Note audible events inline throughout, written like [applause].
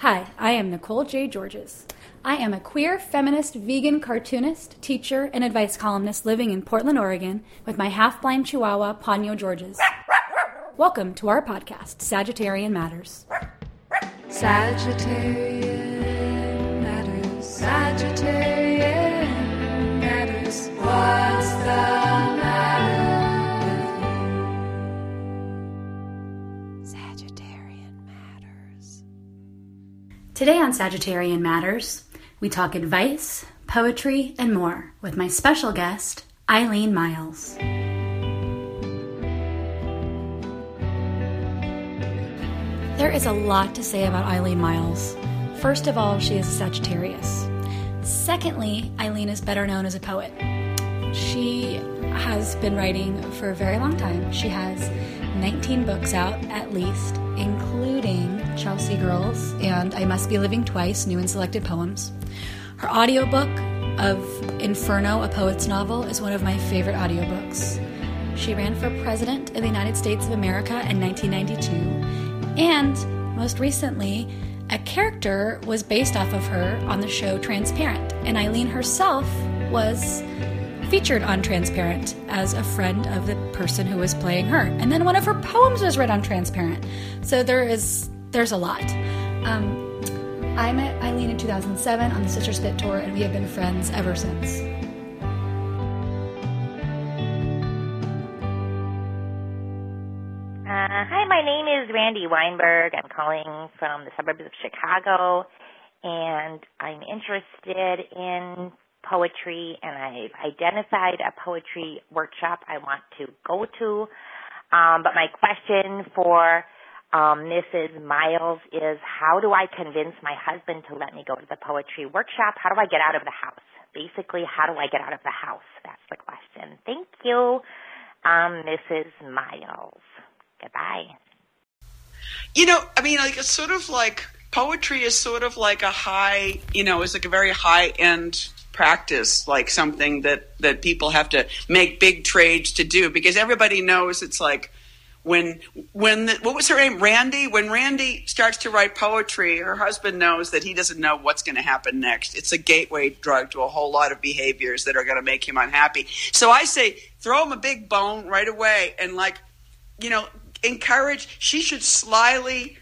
Hi, I am Nicole J. Georges. I am a queer, feminist, vegan cartoonist, teacher, and advice columnist living in Portland, Oregon, with my half blind chihuahua, Ponyo Georges. Welcome to our podcast, Sagittarian Matters. Sagittarian matters. Sagittarian Today on Sagittarian Matters, we talk advice, poetry, and more with my special guest, Eileen Myles. There is a lot to say about Eileen Myles. First of all, she is a Sagittarius. Secondly, Eileen is better known as a poet. She has been writing for a very long time. She has 19 books out at least, including Chelsea Girls and I Must Be Living Twice, new and selected poems. Her audiobook of Inferno, a poet's novel, is one of my favorite audiobooks. She ran for president of the United States of America in 1992, and most recently, a character was based off of her on the show Transparent, and Eileen herself was featured on Transparent as a friend of the person who was playing her. And then one of her poems was read on Transparent. So there is there's a lot. Um, I met Eileen in 2007 on the Sister Spit tour, and we have been friends ever since. Uh, hi, my name is Randy Weinberg. I'm calling from the suburbs of Chicago, and I'm interested in poetry, and I've identified a poetry workshop I want to go to. Um, but my question for um, Mrs. Myles is how do I convince my husband to let me go to the poetry workshop? How do I get out of the house? Basically, how do I get out of the house? That's the question. Thank you, um, Mrs. Myles. Goodbye. You know, I mean, like it's sort of like poetry is sort of like a high, you know, it's like a very high end practice, like something that that people have to make big trades to do because everybody knows it's like when when the, what was her name? Randy? When randy starts to write poetry her husband knows that he doesn't know what's going to happen next. It's a gateway drug to a whole lot of behaviors that are going to make him unhappy. So i say throw him a big bone right away and like you know encourage she should slyly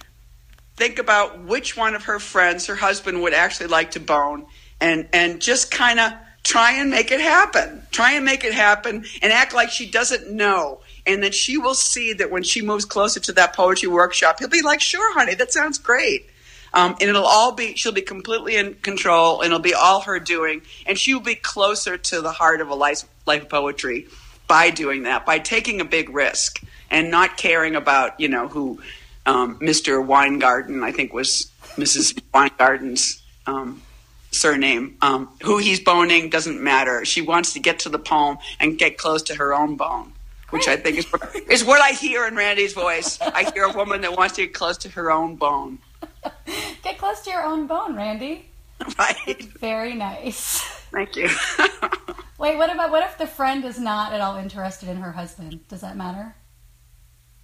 think about which one of her friends her husband would actually like to bone and and just kind of try and make it happen. Try and make it happen and act like she doesn't know and then she will see that when she moves closer to that poetry workshop he'll be like sure honey that sounds great um, and it'll all be she'll be completely in control and it'll be all her doing and she will be closer to the heart of a life, life of poetry by doing that by taking a big risk and not caring about you know who um, Mr. Weingarten I think was Mrs. [laughs] Weingarten's um, surname. Um, who he's boning doesn't matter. She wants to get to the poem and get close to her own bone, which I think is is what I hear in Randy's voice. I hear a woman that wants to get close to her own bone. Get close to your own bone, Randy. Right. Very nice. Thank you. [laughs] Wait, what about what if the friend is not at all interested in her husband? Does that matter?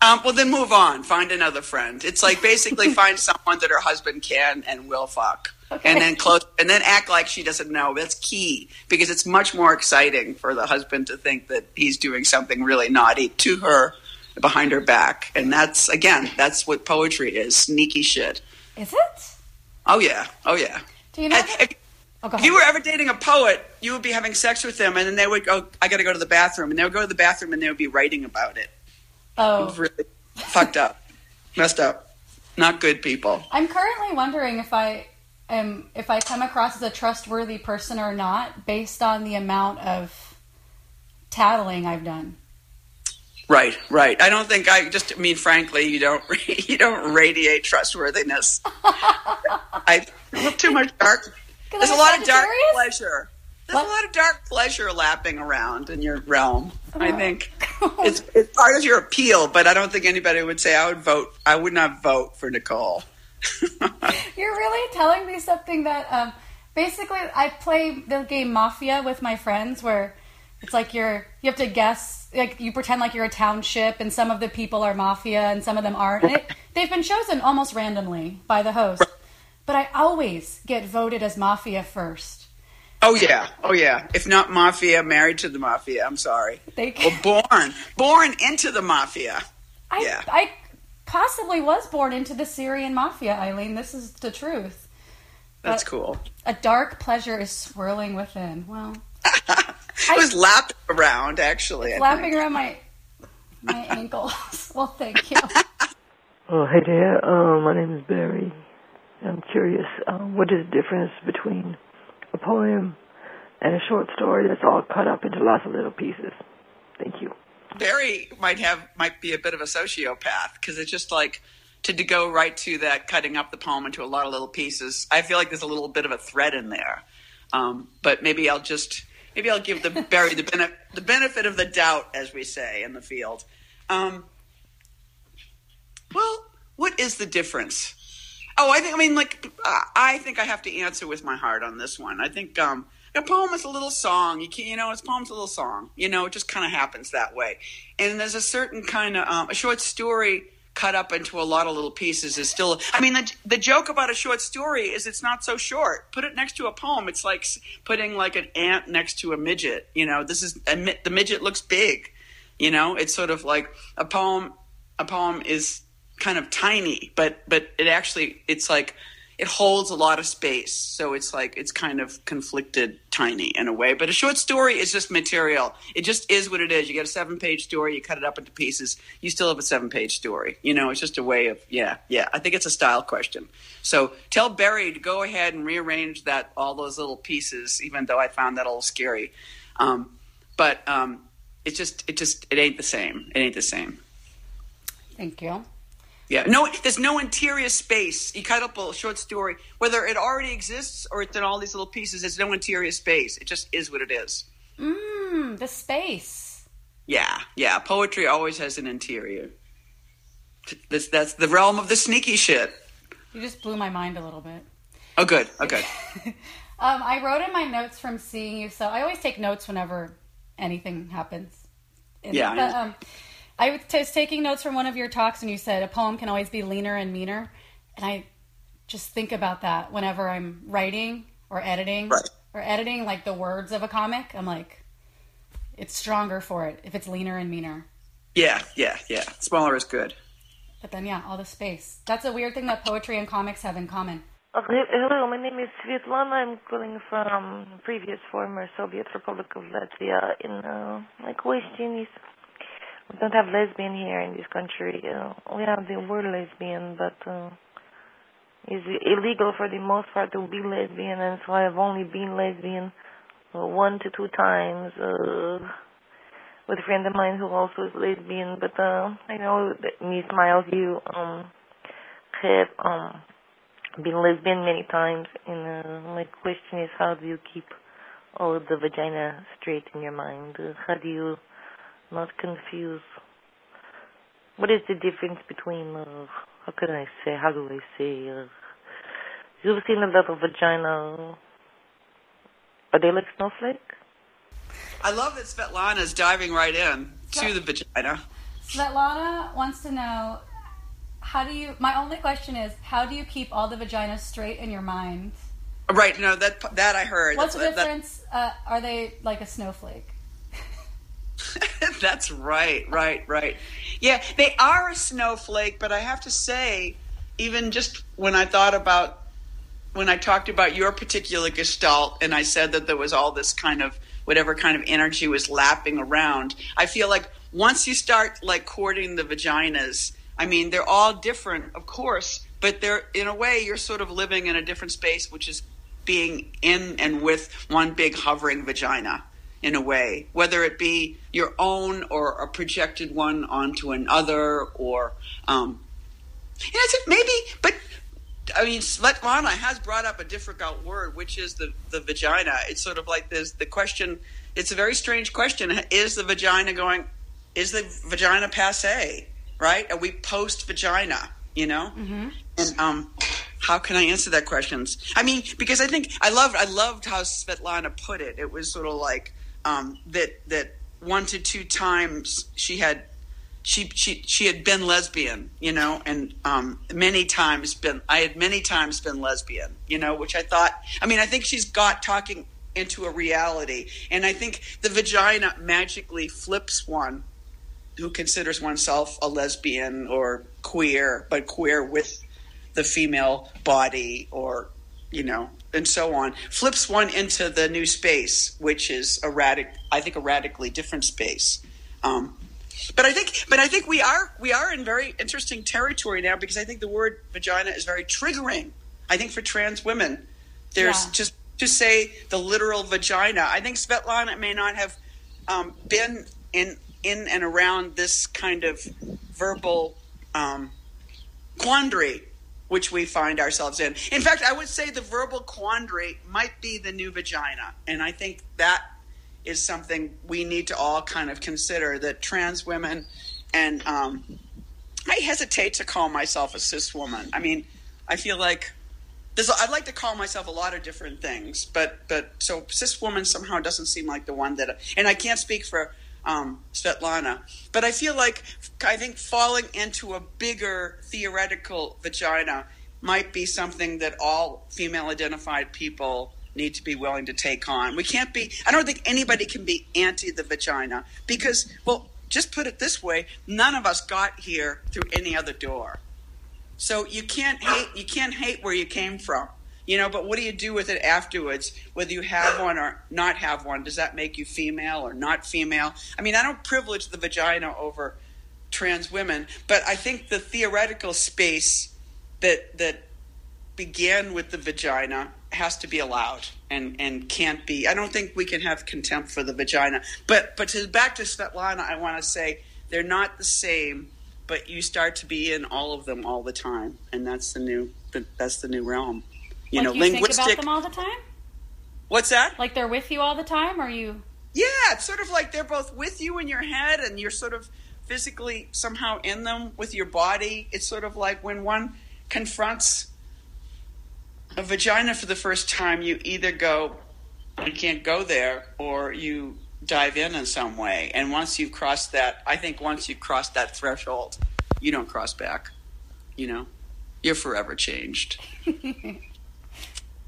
Um, well, then move on. Find another friend. It's like basically find someone that her husband can and will fuck, Okay. and then close, and then act like she doesn't know. That's key because it's much more exciting for the husband to think that he's doing something really naughty to her behind her back, and that's again, that's what poetry is: sneaky shit. Is it? Oh yeah, oh yeah. Do you know? If, if- oh, if you were ever dating a poet, you would be having sex with them, and then they would go, "I got to go to the bathroom," and they would go to the bathroom, and they would be writing about it. Oh. It oh, was really fucked up, messed up, not good people. I'm currently wondering if I if I come across as a trustworthy person or not based on the amount of tattling I've done. Right, right. I don't think I just I mean frankly, you don't [laughs] you don't radiate trustworthiness. [laughs] I too much dark. There's a lot of dark pleasure. There's What? a lot of dark pleasure lapping around in your realm. I Oh. think [laughs] it's it's part of your appeal, but I don't think anybody would say I would vote. I would not vote for Nicole. [laughs] You're really telling me something that um, basically I play the game Mafia with my friends where it's like you're you have to guess like you pretend like you're a township and some of the people are mafia and some of them aren't. And it, [laughs] they've been chosen almost randomly by the host. but I always get voted as mafia first. Oh yeah, oh yeah. If not mafia, married to the mafia. I'm sorry. They Well, born, born into the mafia. I, yeah. I possibly was born into the Syrian mafia, Eileen. This is the truth. That's But- cool. A dark pleasure is swirling within. Well, [laughs] I was lapping around actually. I flapping think. around my my [laughs] ankles. [laughs] well, thank you. Oh, hey there. Um, my name is Barry. I'm curious, um, what is the difference between a poem and a short story that's all cut up into lots of little pieces? Thank you. Barry might have might be a bit of a sociopath because it's just like to, to go right to that cutting up the poem into a lot of little pieces. I feel like there's a little bit of a thread in there, um, but maybe I'll just maybe I'll give the [laughs] Barry the benefit the benefit of the doubt, as we say in the field. Um, well, what is the difference? Oh, I think I mean like I think I have to answer with my heart on this one. I think um, a poem is a little song. You can, you know, it's poem's a little song. You know, it just kind of happens that way. And there's a certain kind of um, a short story cut up into a lot of little pieces is still. I mean, the the joke about a short story is it's not so short. Put it next to a poem. It's like putting like an ant next to a midget. You know, this is a, the midget looks big. You know, it's sort of like a poem. A poem is kind of tiny, but but it actually it's like it holds a lot of space. So it's like it's kind of conflicted tiny in a way. But a short story is just material. It just is what it is. You get a seven page story, you cut it up into pieces, you still have a seven page story. You know, it's just a way of yeah, yeah. I think it's a style question. So tell Barry to go ahead and rearrange that all those little pieces, even though I found that a little scary. Um, but um, it's just it just it ain't the same. It ain't the same. Thank you. Yeah, no, there's no interior space. You cut up a short story, whether it already exists or it's in all these little pieces. There's no interior space. It just is what it is. Mmm, the space. Yeah, yeah. Poetry always has an interior. This, that's the realm of the sneaky shit. You just blew my mind a little bit. Oh, good. Oh, good. [laughs] Um, I wrote in my notes from seeing you, so I always take notes whenever anything happens. And- Yeah, I But, um, I was taking notes from one of your talks, and you said a poem can always be leaner and meaner, and I just think about that whenever I'm writing or editing Right. or editing like the words of a comic. I'm like, it's stronger for it if it's leaner and meaner. Yeah, yeah, yeah. Smaller is good. But then, yeah, all the space. That's a weird thing that poetry and comics have in common. Hello, my name is Svetlana. I'm calling from previous former Soviet Republic of Latvia. And uh, my question is, we don't have lesbian here in this country. Uh, we have the word lesbian, but uh, it's illegal for the most part to be lesbian, and so I've only been lesbian uh, one to two times uh, with a friend of mine who also is lesbian. But uh, I know that Miss Myles, you um, have um, been lesbian many times, and uh, my question is, how do you keep all the vagina straight in your mind? Uh, how do you not confused. What is the difference between? Uh, how can I say? How do I say? Uh, you've seen a lot of vagina. Are they like snowflake? I love that Svetlana is diving right in to the vagina. Svetlana wants to know how do you. My only question is, how do you keep all the vaginas straight in your mind? Right, no, that that I heard. What's the That's- that- difference? Uh, are they like a snowflake? [laughs] That's right, right, right. Yeah, they are a snowflake, but I have to say, even just when I thought about when I talked about your particular gestalt and I said that there was all this kind of whatever kind of energy was lapping around, I feel like once you start like courting the vaginas, I mean, they're all different, of course, but they're in a way you're sort of living in a different space, which is being in and with one big hovering vagina in a way, whether it be your own or a projected one onto another, or um, and I said maybe, but I mean, Svetlana has brought up a difficult word, which is the the vagina. It's sort of like this the question. It's a very strange question. Is the vagina going? Is the vagina passe? Right? Are we post vagina? You know? And um, how can I answer that questions? I mean, because I think I loved I loved how Svetlana put it. It was sort of like um, that that one to two times she had she she she had been lesbian, you know, and um, many times been I had many times been lesbian, you know, which I thought. I mean, I think she's got talking into a reality, and I think the vagina magically flips one who considers oneself a lesbian or queer, but queer with the female body, or you know, and so on, flips one into the new space, which is a radic. I think a radically different space. Um, but I think, but I think we are we are in very interesting territory now because I think the word vagina is very triggering. I think for trans women, there's Yeah. just to say the literal vagina. I think Svetlana may not have um, been in in and around this kind of verbal um, quandary which we find ourselves in. In fact, I would say the verbal quandary might be the new vagina, and I think that is something we need to all kind of consider that trans women and um, I hesitate to call myself a cis woman. I mean, I feel like there's, I'd like to call myself a lot of different things, but but so cis woman somehow doesn't seem like the one that, and I can't speak for um, Svetlana, but I feel like I think falling into a bigger theoretical vagina might be something that all female identified people need to be willing to take on. We can't be, I don't think anybody can be anti the vagina because, well, just put it this way none of us got here through any other door. So you can't hate you can't hate where you came from. You know, but what do you do with it afterwards? Whether you have one or not have one, does that make you female or not female? I mean, I don't privilege the vagina over trans women, but I think the theoretical space that that began with the vagina has to be allowed and and can't be. I don't think we can have contempt for the vagina. But but to back to Svetlana, I want to say they're not the same. But you start to be in all of them all the time, and that's the new that's the new realm. You like know, you think about them all the time? what's that? Like they're with you all the time, Are you? Yeah, it's sort of like they're both with you in your head, and you're sort of physically somehow in them with your body. It's sort of like when one confronts a vagina for the first time, you either go, you can't go there, or you dive in in some way. And once you've crossed that, I think once you've crossed that threshold, you don't cross back. You know, you're forever changed. [laughs]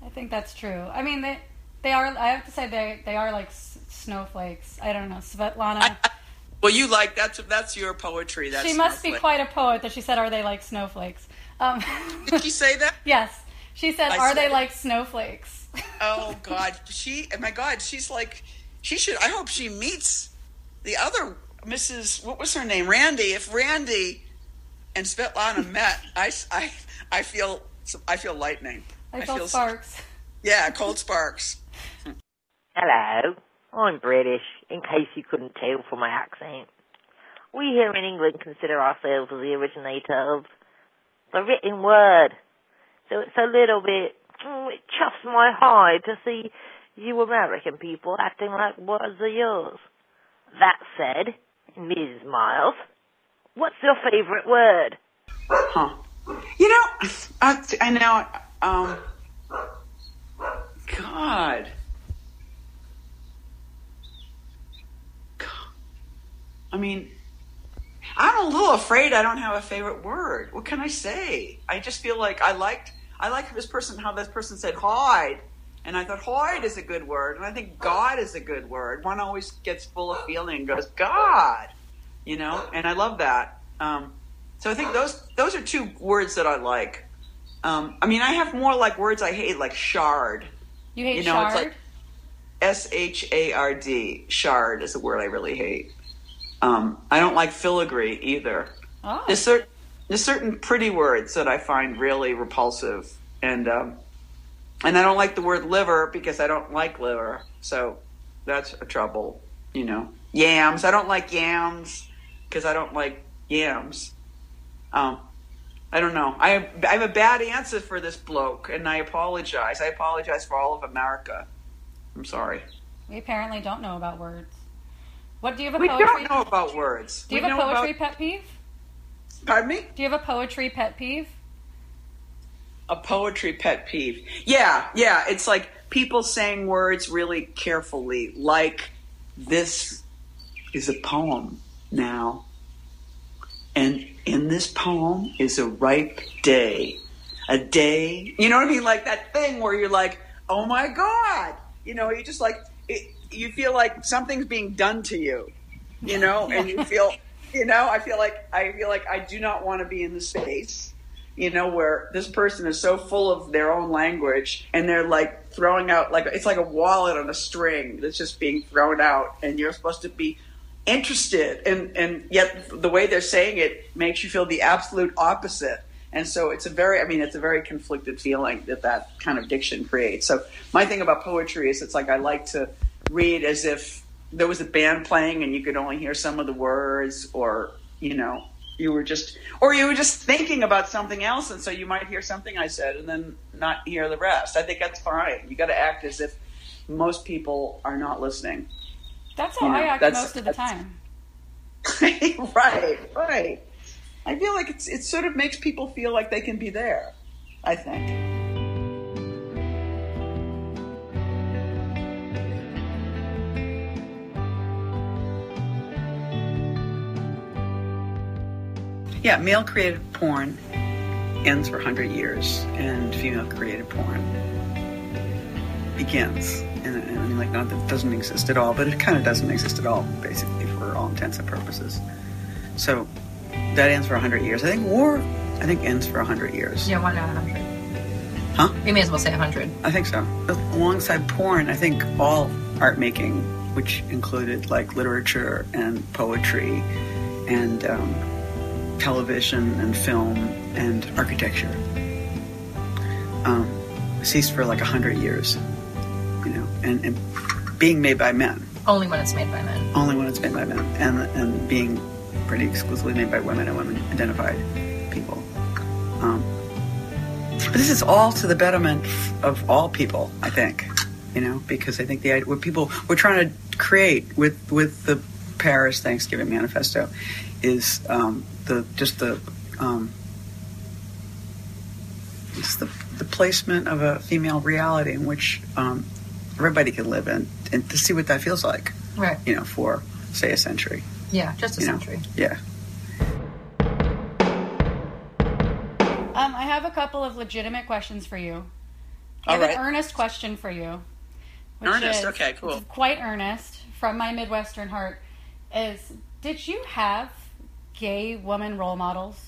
I think that's true. I mean, they they are. I have to say they they are like s- snowflakes. I don't know, Svetlana. [laughs] Well, you like that's that's your poetry. That's she must be quite a poet that she said, "Are they like snowflakes?" Um, Did she say that? [laughs] yes, she said, I "Are they said- like snowflakes?" [laughs] Oh God, she. My God, she's like, she should. I hope she meets the other Mrs. What was her name? Randy. If Randy and Svetlana met, I, I, I feel, I feel lightning. I felt feel- sparks. [laughs] Yeah, cold sparks. Hello, I'm British, in case you couldn't tell from my accent. We here in England consider ourselves as the originator of the written word. So it's a little bit, mm, it chuffs my hide to see you American people acting like words are yours. That said, Ms. Myles, what's your favourite word? Huh. You know, I, I know. Um, God. I mean, I'm a little afraid I don't have a favorite word. What can I say? I just feel like I liked I like this person how this person said hide. And I thought hide is a good word, and I think God is a good word. One always gets full of feeling and goes, God, you know, and I love that. Um, so I think those those are two words that I like. Um, I mean, I have more like words I hate, like shard. You hate You know, shard? it's like S H A R D. Shard is a word I really hate. Um, I don't like filigree either. oh, There's certain there's certain pretty words that I find really repulsive, and um, and I don't like the word liver because I don't like liver. So that's a trouble, you know. Yams. I don't like yams because I don't like yams. Um, I don't know. I have, I have a bad answer for this bloke, and I apologize. I apologize for all of America. I'm sorry. we apparently don't know about words. What do you have a We poetry? don't know about words. do you We have a poetry About, pet peeve? pardon me. Do you have a poetry pet peeve? a poetry pet peeve. Yeah, yeah. It's like people saying words really carefully, like this is a poem now. and in this poem is a ripe day. A day, you know what I mean? Like that thing where you're like, oh my God. You know, you just like, it, you feel like something's being done to you, you know, and you feel, you know, I feel like, I feel like I do not want to be in the space, you know, where this person is so full of their own language and they're like throwing out, like, it's like a wallet on a string that's just being thrown out and you're supposed to be interested and and yet the way they're saying it makes you feel the absolute opposite. And so it's a very i mean it's a very conflicted feeling that that kind of diction creates. So my thing about poetry is it's like i like to read as if there was a band playing and you could only hear some of the words or you know you were just or you were just thinking about something else and so you might hear something i said and then not hear the rest. I think that's fine. You got to act as if most people are not listening That's how You know, I act that's- most of the time. [laughs] right, right. I feel like it's it sort of makes people feel like they can be there. I think. Yeah, male created porn ends for 100 years, and female created porn begins. And, and I mean, like, not that it doesn't exist at all, but it kind of doesn't exist at all, basically, for all intents and purposes. So that ends for 100 years. I think war, I think, ends for 100 years. Yeah, why not 100? Huh? You may as well say 100. I think so. Alongside porn, I think all art making, which included like literature and poetry and um, television and film and architecture, um, ceased for like a hundred years. You know, and, and being made by men, Only when it's made by men. only when it's made by men, and and being pretty exclusively made by women and women identified people. Um, but this is all to the betterment of all people, I think. You know, because I think the what people we're trying to create with with the Paris Thanksgiving Manifesto is um, the just the um, it's the the placement of a female reality in which um, everybody can live in, and to see what that feels like. Right. You know, for say a century. Yeah, just a You know. century. Yeah. Um, I have a couple of legitimate questions for you. I All have right. an earnest question for you. which Earnest? is- Okay, cool. Quite earnest from my Midwestern heart. Is did you have gay woman role models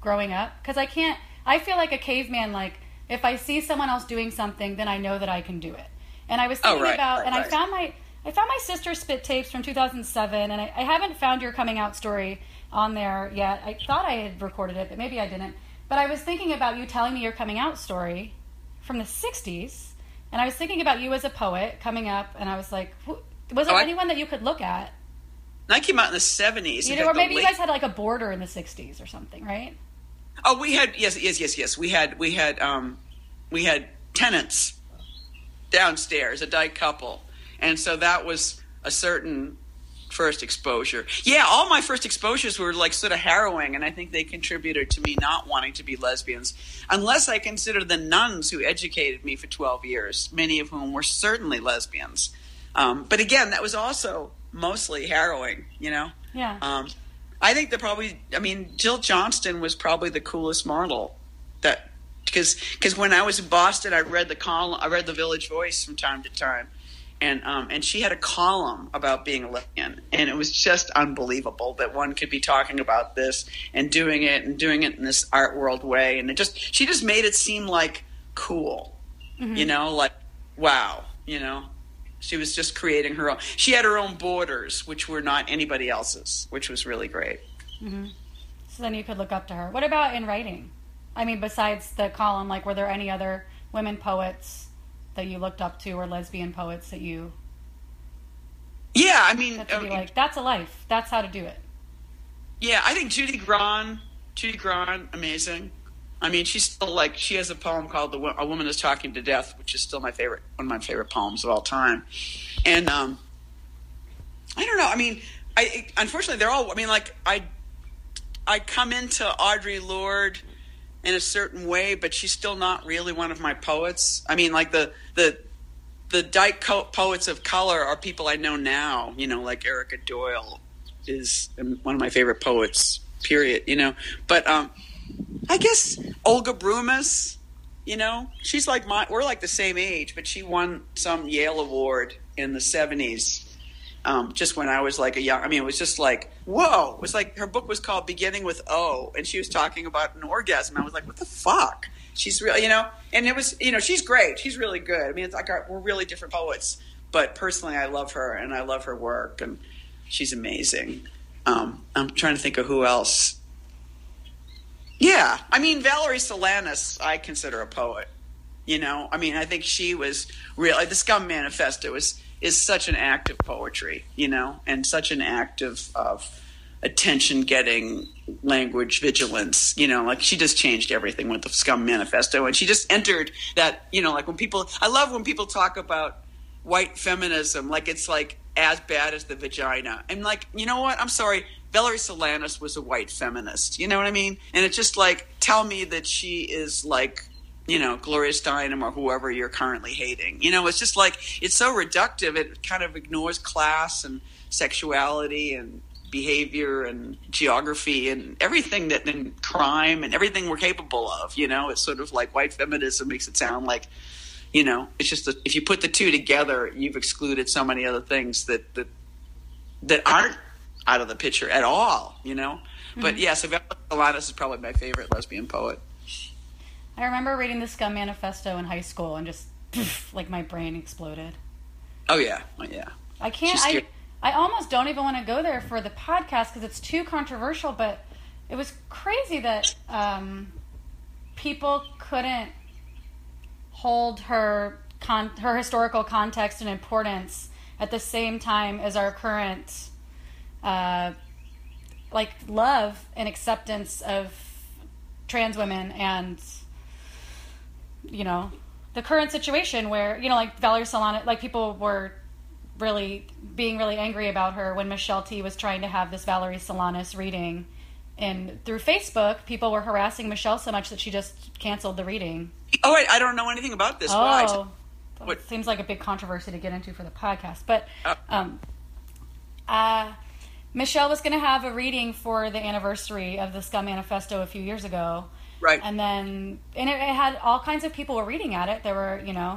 growing up? Because I can't. I feel like a caveman. Like if I see someone else doing something, then I know that I can do it. And I was Oh, thinking right, about, right, and I found my I found my sister's spit tapes from 2007, and I, I haven't found your coming out story on there yet. I thought I had recorded it, but maybe I didn't. But I was thinking about you telling me your coming out story from the 60s, and I was thinking about you as a poet coming up, and I was like, who, was there Oh, I- anyone that you could look at? I came out in the seventies. You know, or maybe you guys had like a border in the 60s or something, right? Oh, we had yes, yes, yes, yes. We had we had um, we had tenants downstairs, a dyke couple, and so that was a certain first exposure. Yeah, all my first exposures were like sort of harrowing, and I think they contributed to me not wanting to be lesbians, unless I consider the nuns who educated me for twelve years, many of whom were certainly lesbians. Um, but again, that was also mostly harrowing, you know. Yeah. Um, I think that probably, I mean, Jill Johnston was probably the coolest model that because because when I was in Boston, I read the column, I read the Village Voice from time to time, and um, and she had a column about being a lesbian, and it was just unbelievable that one could be talking about this and doing it and doing it in this art world way, and it just she just made it seem like cool, you know, like wow, you know. She was just creating her own. She had her own borders, which were not anybody else's, which was really great. So then you could look up to her. What about in writing? I mean, besides the column, like, were there any other women poets that you looked up to or lesbian poets that you Yeah, I mean, that be uh, like, that's a life. That's how to do it. yeah, I think Judy Grahn, Judy Grahn, amazing. I mean, she's still like she has a poem called "The A Woman Is Talking to Death," which is still my favorite, one of my favorite poems of all time. And um, I don't know. I mean, I unfortunately they're all. I mean, like I, I come into Audre Lorde in a certain way, but she's still not really one of my poets. I mean, like the the the dyke co- poets of color are people I know now. You know, like Erica Doyle is one of my favorite poets period. You know, but um, I guess Olga Broumas. You know, she's like my. We're like the same age, but she won some Yale award in the seventies. Um, just when I was like a young, I mean, it was just like, whoa! It was like her book was called "Beginning with O," and she was talking about an orgasm. I was like, what the fuck? She's real, you know. And it was, you know, she's great. She's really good. I mean, it's like our, we're really different poets, but personally, I love her and I love her work, and she's amazing. Um, I'm trying to think of who else. Yeah, I mean Valerie Solanas, I consider a poet. You know, I mean, I think she was really the Scum Manifesto is is such an act of poetry, you know, and such an act of of attention getting language vigilance. You know, like she just changed everything with the Scum Manifesto, and she just entered that. You know, like when people, I love when people talk about white feminism, like it's like as bad as the vagina. And like, you know what? I'm sorry. Valerie Solanas was a white feminist. You know what I mean? And it's just like, tell me that she is like, you know, Gloria Steinem or whoever you're currently hating. You know, it's just like, it's so reductive. It kind of ignores class and sexuality and behavior and geography and everything that and crime and everything we're capable of. You know, it's sort of like white feminism makes it sound like, you know, it's just that if you put the two together, you've excluded so many other things that that that aren't out of the picture at all. You know, but mm-hmm. yeah, so Valerie Solanas is probably my favorite lesbian poet. I remember reading the Scum Manifesto in high school and just like my brain exploded. Oh yeah, oh, yeah. I can't. I. I almost don't even want to go there for the podcast because it's too controversial. But it was crazy that um, people couldn't hold her con- her historical context and importance at the same time as our current uh, like love and acceptance of trans women and you know the current situation where you know like Valerie Solana like people were really being really angry about her when Michelle Tea was trying to have this Valerie Solanas reading and through Facebook people were harassing Michelle so much that she just canceled the reading. Oh, wait, I don't know anything about this. Oh, What- it seems like a big controversy to get into for the podcast. But Uh. um, uh, Michelle was going to have a reading for the anniversary of the Scum Manifesto a few years ago. Right. And then, and it, it had all kinds of people were reading at it. There were, you know,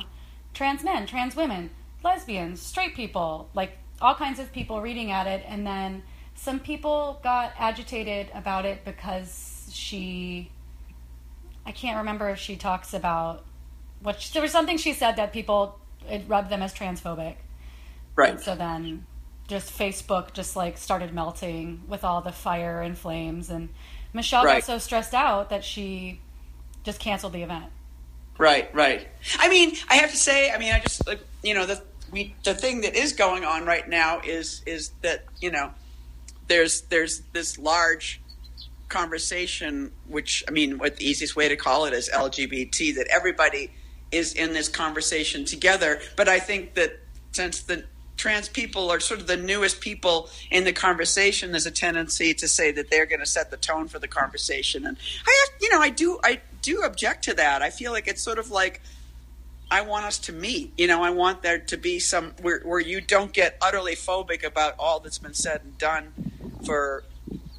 trans men, trans women, lesbians, straight people, like all kinds of people reading at it. And then some people got agitated about it because she, I can't remember if she talks about what there was something she said that people it rubbed them as transphobic. right. And so then just Facebook just like started melting with all the fire and flames and Michelle Right. got so stressed out that she just canceled the event. Right, right. I mean, I have to say, I mean, I just like you know the we the thing that is going on right now is is that you know there's there's this large conversation, which I mean, what the easiest way to call it is LGBT. That everybody is in this conversation together. But I think that since the trans people are sort of the newest people in the conversation, there's a tendency to say that they're going to set the tone for the conversation. And I, you know, I do, I do object to that. I feel like it's sort of like I want us to meet. You know, I want there to be some where, where you don't get utterly phobic about all that's been said and done for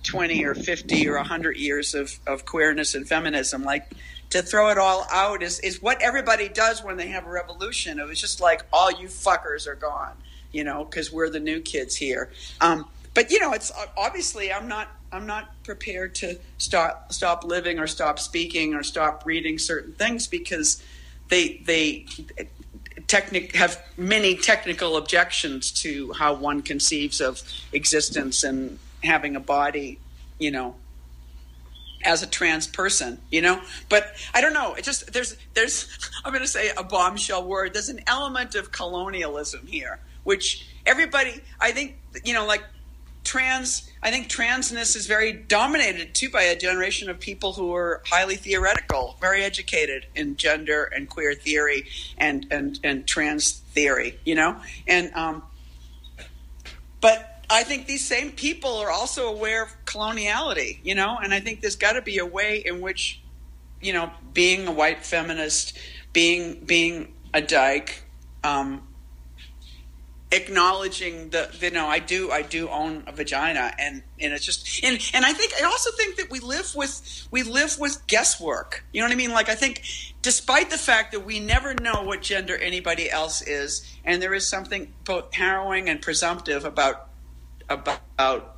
20 or 50 or 100 years of, of queerness and feminism. Like, to throw it all out is, is what everybody does when they have a revolution. It was just like, all you fuckers are gone, you know, because we're the new kids here. Um, but, you know, it's obviously I'm not. I'm not prepared to stop stop living or stop speaking or stop reading certain things because they they technic have many technical objections to how one conceives of existence and having a body, you know, as a trans person, you know. But I don't know. It just there's there's [laughs] I'm going to say a bombshell word. There's an element of colonialism here, which everybody I think you know like trans I think transness is very dominated too by a generation of people who are highly theoretical, very educated in gender and queer theory and and and trans theory, you know? And um but I think these same people are also aware of coloniality, you know, and I think there's got to be a way in which, you know, being a white feminist, being being a dyke, um, acknowledging the you know I do I do own a vagina and and it's just and and I think I also think that we live with we live with guesswork. You know what I mean? Like I think despite the fact that we never know what gender anybody else is and there is something both harrowing and presumptive about about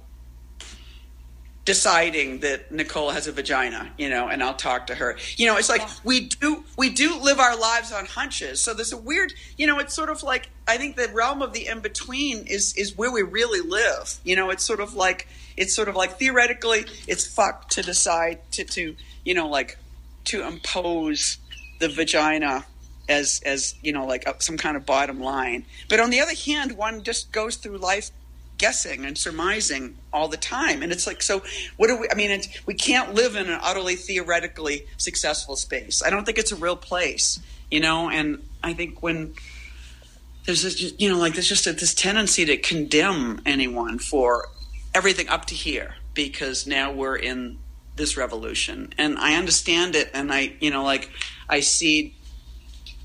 deciding that Nicole has a vagina, you know, and I'll talk to her. You know, it's like we do we do live our lives on hunches. So there's a weird, you know, it's sort of like I think the realm of the in between is is where we really live. You know, it's sort of like it's sort of like theoretically it's fucked to decide to to you know like to impose the vagina as as you know like uh, some kind of bottom line. But on the other hand, one just goes through life guessing and surmising all the time. And it's like so what do we i mean we can't live in an utterly theoretically successful space. I don't think it's a real place you know? And i think when there's this, you know like there's just a, this tendency to condemn anyone for everything up to here because now we're in this revolution. And i understand it. And i you know like i see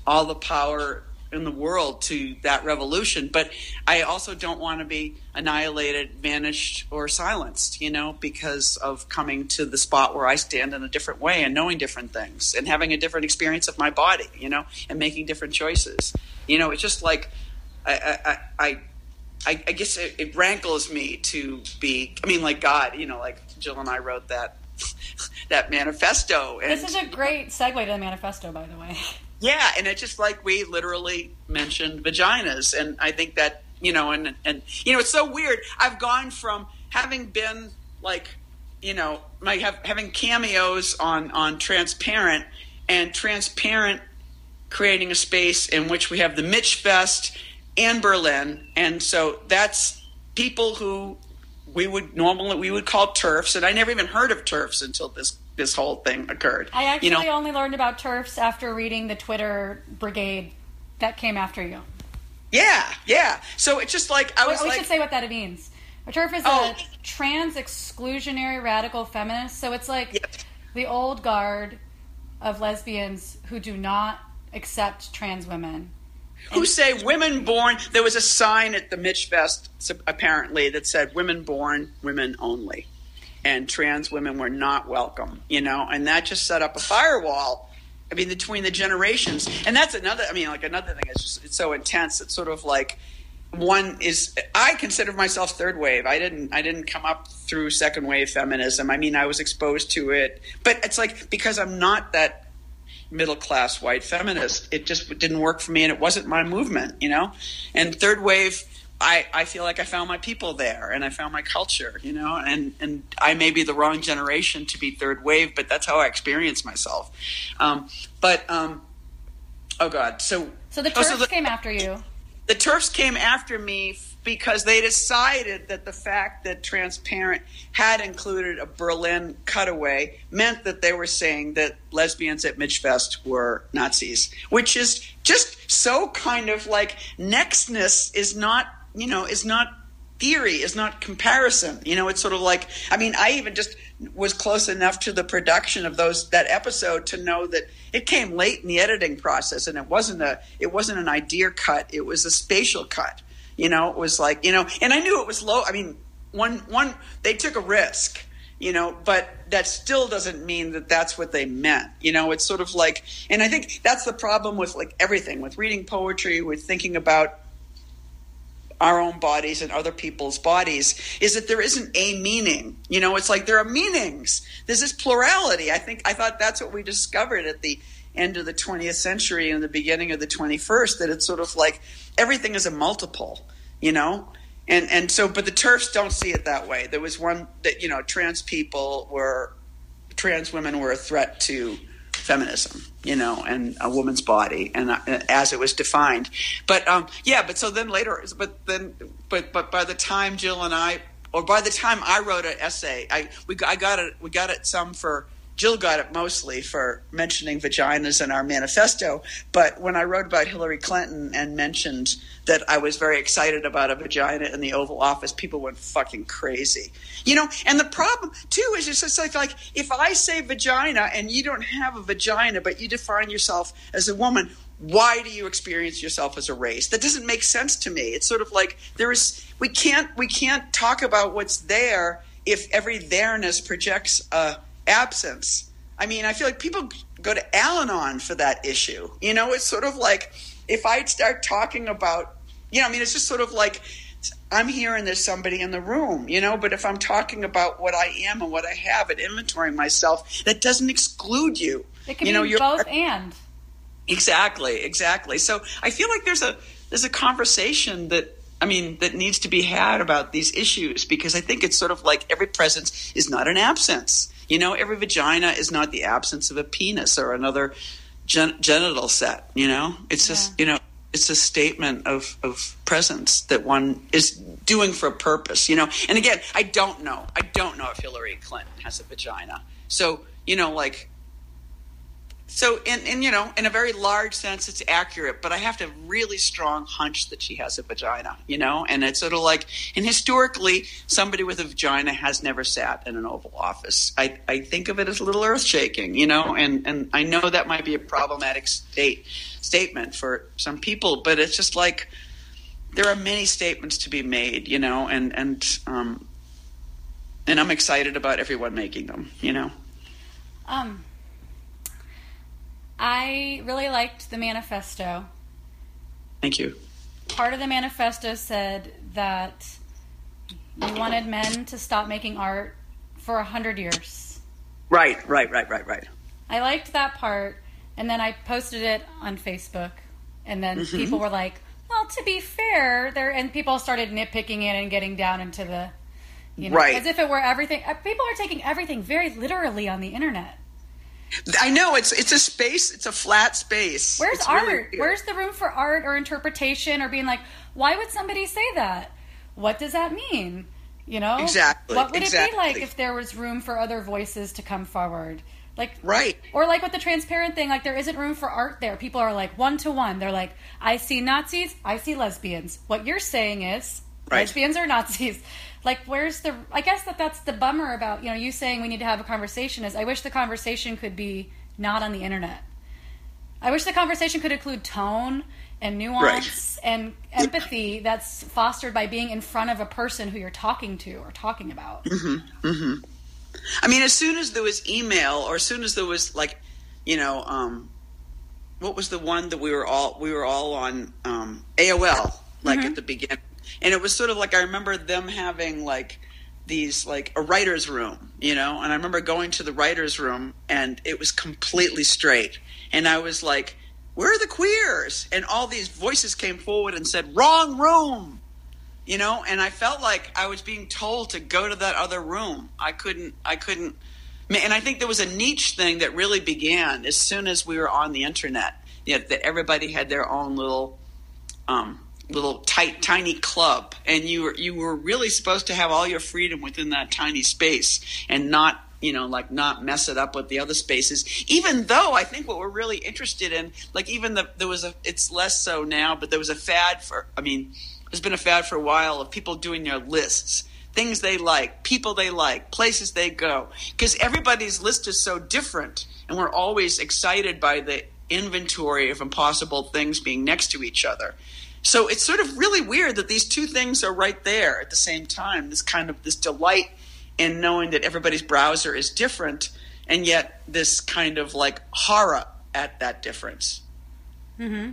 all the power in the world to that revolution. But I also don't want to be annihilated, vanished, or silenced, you know, because of coming to the spot where I stand in a different way and knowing different things and having a different experience of my body, you know, and making different choices. You know, it's just like I I I, I, I guess it, it rankles me to be. I mean, like God, you know, like Jill and I wrote that [laughs] that manifesto. And, This is a great segue to the manifesto, by the way. [laughs] Yeah, and it's just like we literally mentioned vaginas, and I think that you know, and and you know, it's so weird. I've gone from having been like, you know, my have, having cameos on on Transparent, and Transparent creating a space in which we have the Michfest and Berlin, and so that's people who we would normally we would call TERFs, and I never even heard of TERFs until this this whole thing occurred. I actually you know, only learned about TERFs after reading the Twitter brigade that came after you. yeah, yeah. So it's just like I was we like, should say what that means. A TERF is Oh. a trans exclusionary radical feminist. So it's like Yep. the old guard of lesbians who do not accept trans women. who say women born. There was a sign at the Michfest apparently that said "women born, women only," and trans women were not welcome. You know, and that just set up a firewall. I mean, between the generations, and that's another. I mean, like another thing. It's just it's so intense. It's sort of like one is. I consider myself third wave. I didn't. I didn't come up through second wave feminism. I mean, I was exposed to it, but it's like because I'm not that middle class white feminist. It just didn't work for me, and it wasn't my movement, you know. And third wave, I, I feel like I found my people there, and I found my culture, you know. And and I may be the wrong generation to be third wave, but that's how I experience myself. Um, but um, oh god, so So the oh, TERFs so the- came after you. the TERFs came after me f- because they decided that the fact that transparent had included a berlin cutaway meant that they were saying that lesbians at Michfest were nazis which is just so kind of like nextness is not you know is not theory is not comparison. You know it's sort of like i mean i even just was close enough to the production of those that episode to know that it came late in the editing process and it wasn't a it wasn't an idea cut it was a spatial cut. You know it was like you know and i knew it was low i mean one one they took a risk you know but that still doesn't mean that that's what they meant. You know it's sort of like and i think that's the problem with like everything with reading poetry with thinking about our own bodies and other people's bodies is that there isn't a meaning. You know, it's like there are meanings. There's this plurality. I think I thought that's what we discovered at the end of the 20th century and the beginning of the 21st that it's sort of like everything is a multiple, you know? And and so but the TERFs don't see it that way. There was one that, you know, trans people were trans women were a threat to feminism, you know, and a woman's body, and uh, as it was defined. But um, yeah, but so then later, but then, but but by the time Jill and I, or by the time I wrote an essay, I we I got it we got it some for. Jill got it mostly for mentioning vaginas in our manifesto, but when I wrote about Hillary Clinton and mentioned that I was very excited about a vagina in the Oval Office, people went fucking crazy. You know, and the problem too is it's just like like if I say vagina and you don't have a vagina, but you define yourself as a woman, why do you experience yourself as a race? That doesn't make sense to me. It's sort of like there is we can't we can't talk about what's there if every there-ness projects a absence. I mean, I feel like people go to Al-Anon for that issue. You know, it's sort of like if I start talking about, you know, I mean, it's just sort of like I'm here and there's somebody in the room, you know, but if I'm talking about what I am and what I have and inventorying myself, that doesn't exclude you. It can you know, be you're- both and. Exactly, exactly. So I feel like there's a there's a conversation that I mean that needs to be had about these issues because I think it's sort of like every presence is not an absence. You know, every vagina is not the absence of a penis or another gen- genital set. You know, it's just you know it's a statement of of presence that one is doing for a purpose. You know, and again, I don't know. I don't know if Hillary Clinton has a vagina. So you know, like so, in, you know, in a very large sense, it's accurate. But I have to really strong hunch that she has a vagina, you know, and it's sort of like, and historically, somebody with a vagina has never sat in an Oval Office. I, I think of it as a little earth shaking, you know, and and I know that might be a problematic state statement for some people, but it's just like there are many statements to be made, you know, and and um, and I'm excited about everyone making them, you know. Um, I really liked the manifesto. Thank you. Part of the manifesto said that you wanted men to stop making art for a hundred years. Right, right, right, right, right. I liked that part, and then I posted it on Facebook, and then Mhm. people were like, "Well, to be fair, there," and people started nitpicking it and getting down into the, you know, Right. as if it were everything. uh, People are taking everything very literally on the internet. I know it's it's a space. It's a flat space. Where's It's art? weird. Where's the room for art or interpretation or being like, why would somebody say that? What does that mean? You know, Exactly, What would it be like if there was room for other voices to come forward? Like right? Or like with the transparent thing, like there isn't room for art there. People are like one to one. They're like, I see Nazis, I see lesbians. What you're saying is Right. lesbians are Nazis. Like, where's the? I guess that that's the bummer about you know you saying we need to have a conversation. Is I wish the conversation could be not on the internet. I wish the conversation could include tone and nuance and empathy that's fostered by being in front of a person who you're talking to or talking about. hmm hmm I mean, as soon as there was email, or as soon as there was like, you know, um, what was the one that we were all we were all on um, AOL, like Mm-hmm. at the beginning, and it was sort of like I remember them having like these like a writer's room, you know, and I remember going to the writer's room and it was completely straight, and I was like, "Where are the queers?" And all these voices came forward and said, "Wrong room." you know and i felt like i was being told to go to that other room i couldn't i couldn't and i think there was a niche thing that really began as soon as we were on the internet you know, that everybody had their own little um, little tight tiny club and you were you were really supposed to have all your freedom within that tiny space and not you know like not mess it up with the other spaces. Even though i think what we're really interested in like even the there was a it's less so now but there was a fad for i mean there's been a fad for a while of people doing their lists things they like people they like places they go because everybody's list is so different and we're always excited by the inventory of impossible things being next to each other so it's sort of really weird that these two things are right there at the same time this kind of this delight in knowing that everybody's browser is different and yet this kind of like horror at that difference Mm-hmm.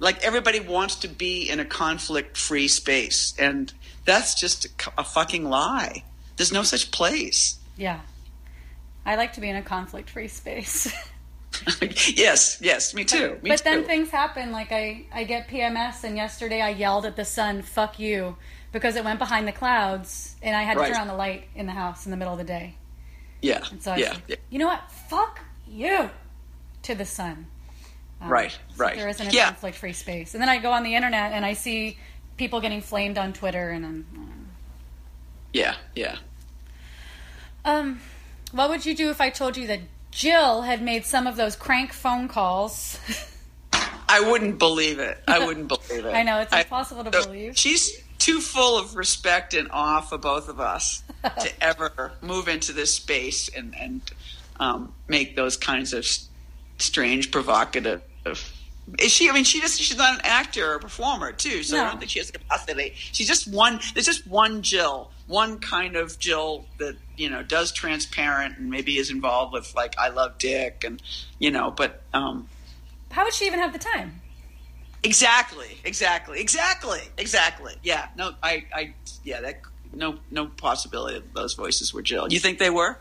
like everybody wants to be in a conflict free space and that's just a, a fucking lie there's no such place Yeah. I like to be in a conflict free space. [laughs] [laughs] yes yes me too me but too. then things happen. Like I, I get PMS, and yesterday I yelled at the sun, "Fuck you," because it went behind the clouds, and I had to turn on the light in the house in the middle of the day. yeah And so I yeah, like, yeah. you know what? Fuck you to the sun. Um, Right, so right. There isn't a Yeah. conflict free space. And then I go on the internet and I see people getting flamed on Twitter, and I'm. yeah yeah Um, what would you do if I told you that Jill had made some of those crank phone calls? i wouldn't believe it i wouldn't [laughs] believe it I know it's I- impossible to so believe. she's too full of respect and awe for both of us [laughs] to ever move into this space and and um, make those kinds of strange, provocative Is she? I mean, she just she's not an actor or a performer too, so I don't think she has the capacity. She's just one. There's just one Jill, one kind of Jill that you know does transparent and maybe is involved with like I love Dick and you know, but um, How would she even have the time? exactly, exactly, exactly, exactly. Yeah, no, I, I, yeah, that no, no possibility that those voices were Jill. You think they were?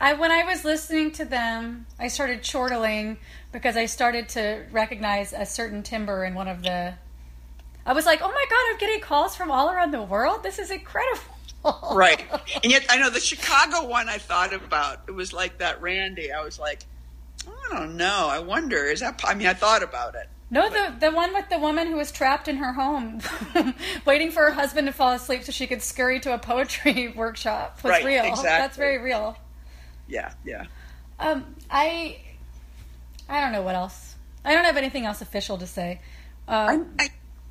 I when I was listening to them, I started chortling because I started to recognize a certain timbre in one of the. I was like, "Oh my god, I'm getting calls from all around the world. This is incredible." Right. And yet, I know the Chicago one I thought about. It was like that Randy. I was like, I don't know. I wonder. Is that? I mean, I thought about it. No, the the one with the woman who was trapped in her home, [laughs] waiting for her husband to fall asleep so she could scurry to a poetry [laughs] workshop was Right, real. exactly. That's very real. Yeah, yeah. Um, I I don't know what else. I don't have anything else official to say. Um, I, I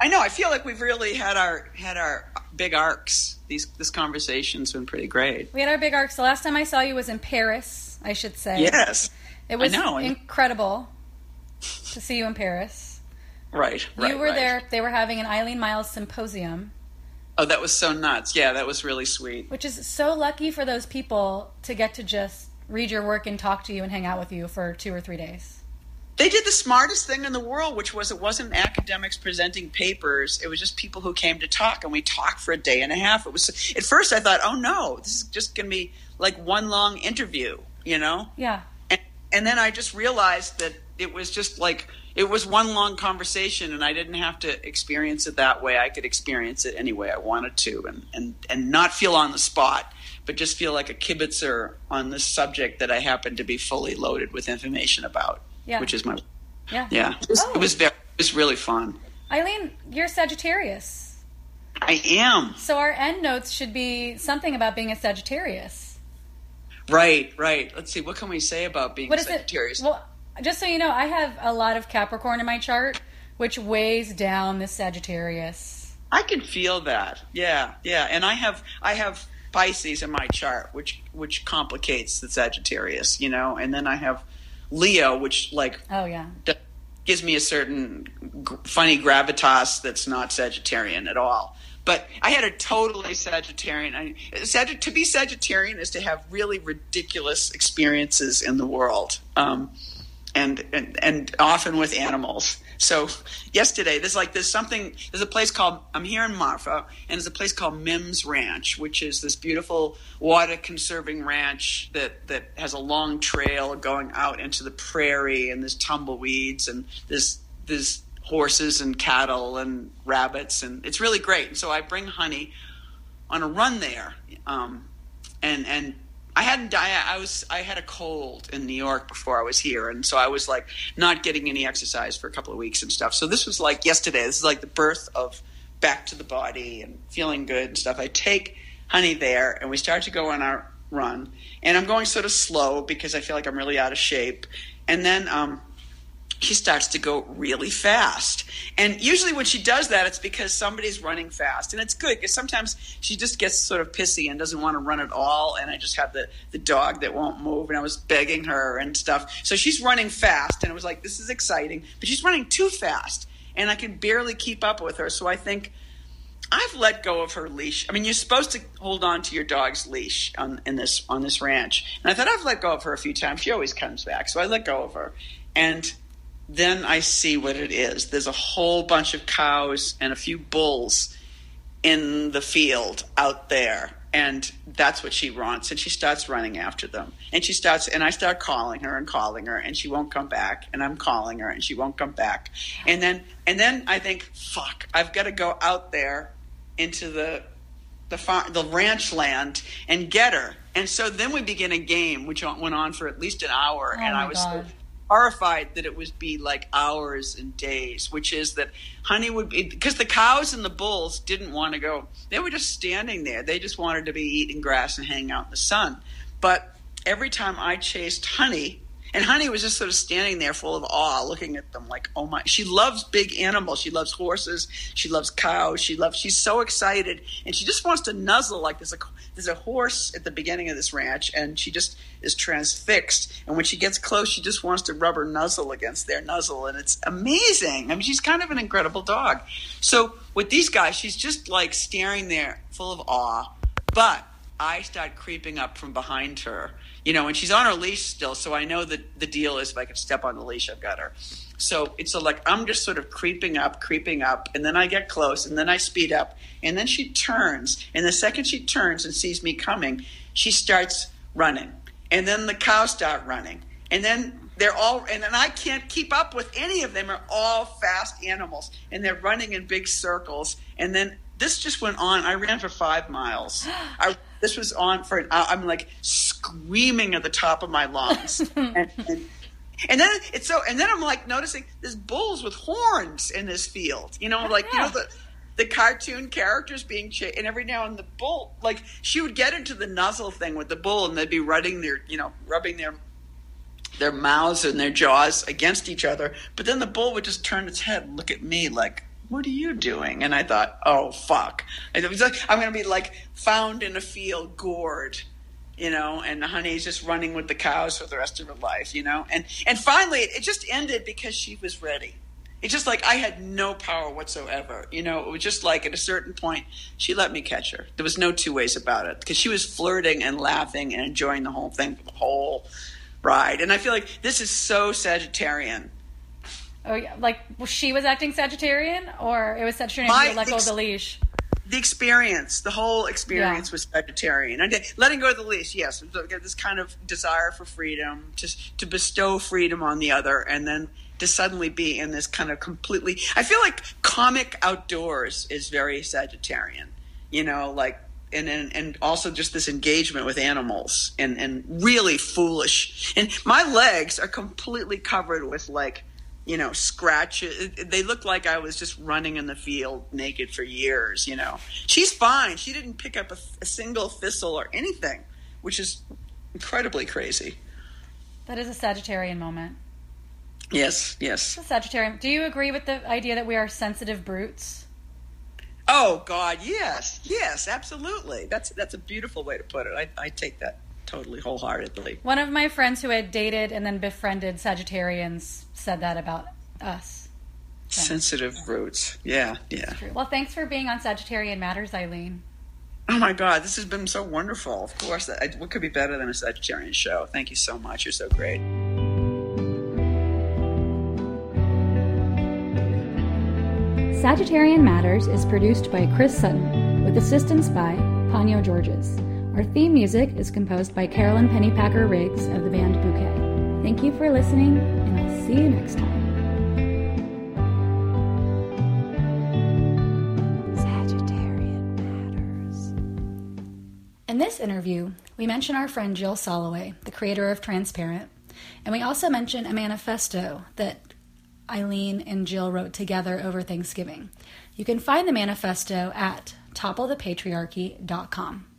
know. I feel like we've really had our had our big arcs. These this conversation's been pretty great. we had our big arcs. The last time I saw you was in Paris, I should say. Yes. It was I incredible to see you in Paris. Right. right you were right. there. They were having an Eileen Myles symposium, Oh, that was so nuts. Yeah, that was really sweet. which is so lucky for those people to get to just read your work and talk to you and hang out with you for two or three days. They did the smartest thing in the world, which was it wasn't academics presenting papers. It was just people who came to talk, and we talked for a day and a half. It was at first I thought, oh no, this is just going to be like one long interview, you know. Yeah. And, and then I just realized that it was just like it was one long conversation, and I didn't have to experience it that way. I could experience it any way I wanted to, and and and not feel on the spot, but just feel like a kibitzer on this subject that I happen to be fully loaded with information about. Yeah. Which is my Yeah. yeah. It was, Oh. it was very it was really fun. Eileen, you're Sagittarius. I am So our end notes should be something about being a Sagittarius. right, right. Let's see. What can we say about being What is Sagittarius? it? Well, just so you know, I have a lot of Capricorn in my chart, which weighs down the Sagittarius. I can feel that. Yeah, yeah. And I have I have Pisces in my chart, which which complicates the Sagittarius, you know. And then I have Leo, which like Oh yeah. gives me a certain g- funny gravitas that's not Sagittarian at all. But I had a totally Sagittarian. I, Sag, to be Sagittarian is to have really ridiculous experiences in the world, um, and, and and often with animals. So yesterday, there's like there's something. There's a place called I'm here in Marfa, and there's a place called Mimms Ranch, which is this beautiful water conserving ranch that that has a long trail going out into the prairie, and there's tumbleweeds, and there's there's horses and cattle and rabbits, and it's really great. And so I bring Honey on a run there, um, and and I hadn't I, I was I had a cold in New York before I was here, and so I was like not getting any exercise for a couple of weeks and stuff. So this was like yesterday. This is like the birth of back to the body and feeling good and stuff. I take Honey there, and we start to go on our run, and I'm going sort of slow because I feel like I'm really out of shape, and then. Um, she starts to go really fast. And usually when she does that, it's because somebody's running fast. And it's good because sometimes she just gets sort of pissy and doesn't want to run at all. And I just have the, the dog that won't move. And I was begging her and stuff. So she's running fast. And it was like, this is exciting. But she's running too fast. And I can barely keep up with her. So I think I've let go of her leash. I mean, you're supposed to hold on to your dog's leash on in this on this ranch, and I thought I've let go of her a few times. She always comes back, so I let go of her, and then I see what it is. There's a whole bunch of cows and a few bulls in the field out there, and that's what she wants. And she starts running after them, and she starts, and I start calling her and calling her, and she won't come back, and I'm calling her, and she won't come back, and then and then I think, fuck, I've got to go out there into the the farm, the ranch land and get her. And so then we begin a game, which went on for at least an hour, Oh and I was God. Horrified that it would be like hours and days. Which is that Honey would be because the cows and the bulls didn't want to go; they were just standing there. They just wanted to be eating grass and hanging out in the sun. But every time I chased Honey, And Honey was just sort of standing there full of awe, looking at them like, oh my. She loves big animals. She loves horses. She loves cows. She loves, she's so excited. And she just wants to nuzzle like there's a, there's a horse at the beginning of this ranch and she just is transfixed. And when she gets close, she just wants to rub her nuzzle against their nuzzle. And it's amazing. I mean, she's kind of an incredible dog. So with these guys, she's just like staring there full of awe. But I start creeping up from behind her, you know, and she's on her leash still. So I know that the deal is if I can step on the leash, I've got her. So it's a, like I'm just sort of creeping up, creeping up, and then I get close, and then I speed up, and then she turns, and the second she turns and sees me coming, she starts running, and then the cows start running, and then they're all, and then I can't keep up with any of them. Are all fast animals, and they're running in big circles, and then this just went on. I ran for five miles. [gasps] I, this was on for. An hour. I'm like screaming at the top of my lungs, [laughs] and, and and then it's so, and then I'm like noticing there's bulls with horns in this field. You know, like you know the the cartoon characters being chased, and every now and the bull, like she would get into the nuzzle thing with the bull, and they'd be rubbing their, you know, rubbing their their mouths and their jaws against each other. But then the bull would just turn its head and look at me like, "What are you doing?" And I thought, "Oh fuck!" It was like I'm gonna be like found in a field, gored you know, and the Honey's just running with the cows for the rest of her life, you know. And and finally, it, just ended because she was ready. It's just like I had no power whatsoever, you know. It was just like at a certain point, she let me catch her. There was no two ways about it because she was flirting and laughing and enjoying the whole thing, the whole ride. And I feel like this is so Sagittarian. Oh yeah, like well, she was acting Sagittarian, or it was Sagittarian My who let go of the leash. the experience, the whole experience Yeah. was Sagittarian. Did, letting go of the leash, yes, it was like this kind of desire for freedom, just to bestow freedom on the other, and then to suddenly be in this kind of completely. I feel like comic outdoors is very Sagittarian, you know, like. And, and and also just this engagement with animals and and really foolish and my legs are completely covered with like you know, scratches. They look like I was just running in the field naked for years, you know. She's fine. She didn't pick up a, a single thistle or anything, which is incredibly crazy. That is a Sagittarian moment. Yes, yes. A Sagittarian. Do you agree with the idea that we are sensitive brutes? Oh God, yes, yes, absolutely. That's that's a beautiful way to put it. I, I take that totally wholeheartedly. One of my friends who had dated and then befriended Sagittarians said that about us. Sensitive roots. Yeah, yeah. Well, thanks for being on Sagittarian Matters, Eileen. Oh my God, this has been so wonderful. Of course, I, what could be better than a Sagittarian show? Thank you so much. You're so great. Sagittarian Matters is produced by Chris Sutton with assistance by Ponyo Georges. Our theme music is composed by Carolyn Pennypacker Riggs of the band Bouquet. Thank you for listening, and I'll see you next time. Sagittarian Matters. In this interview, we mention our friend Jill Soloway, the creator of Transparent, and we also mention a manifesto that Eileen and Jill wrote together over Thanksgiving. You can find the manifesto at topplethepatriarchy.com.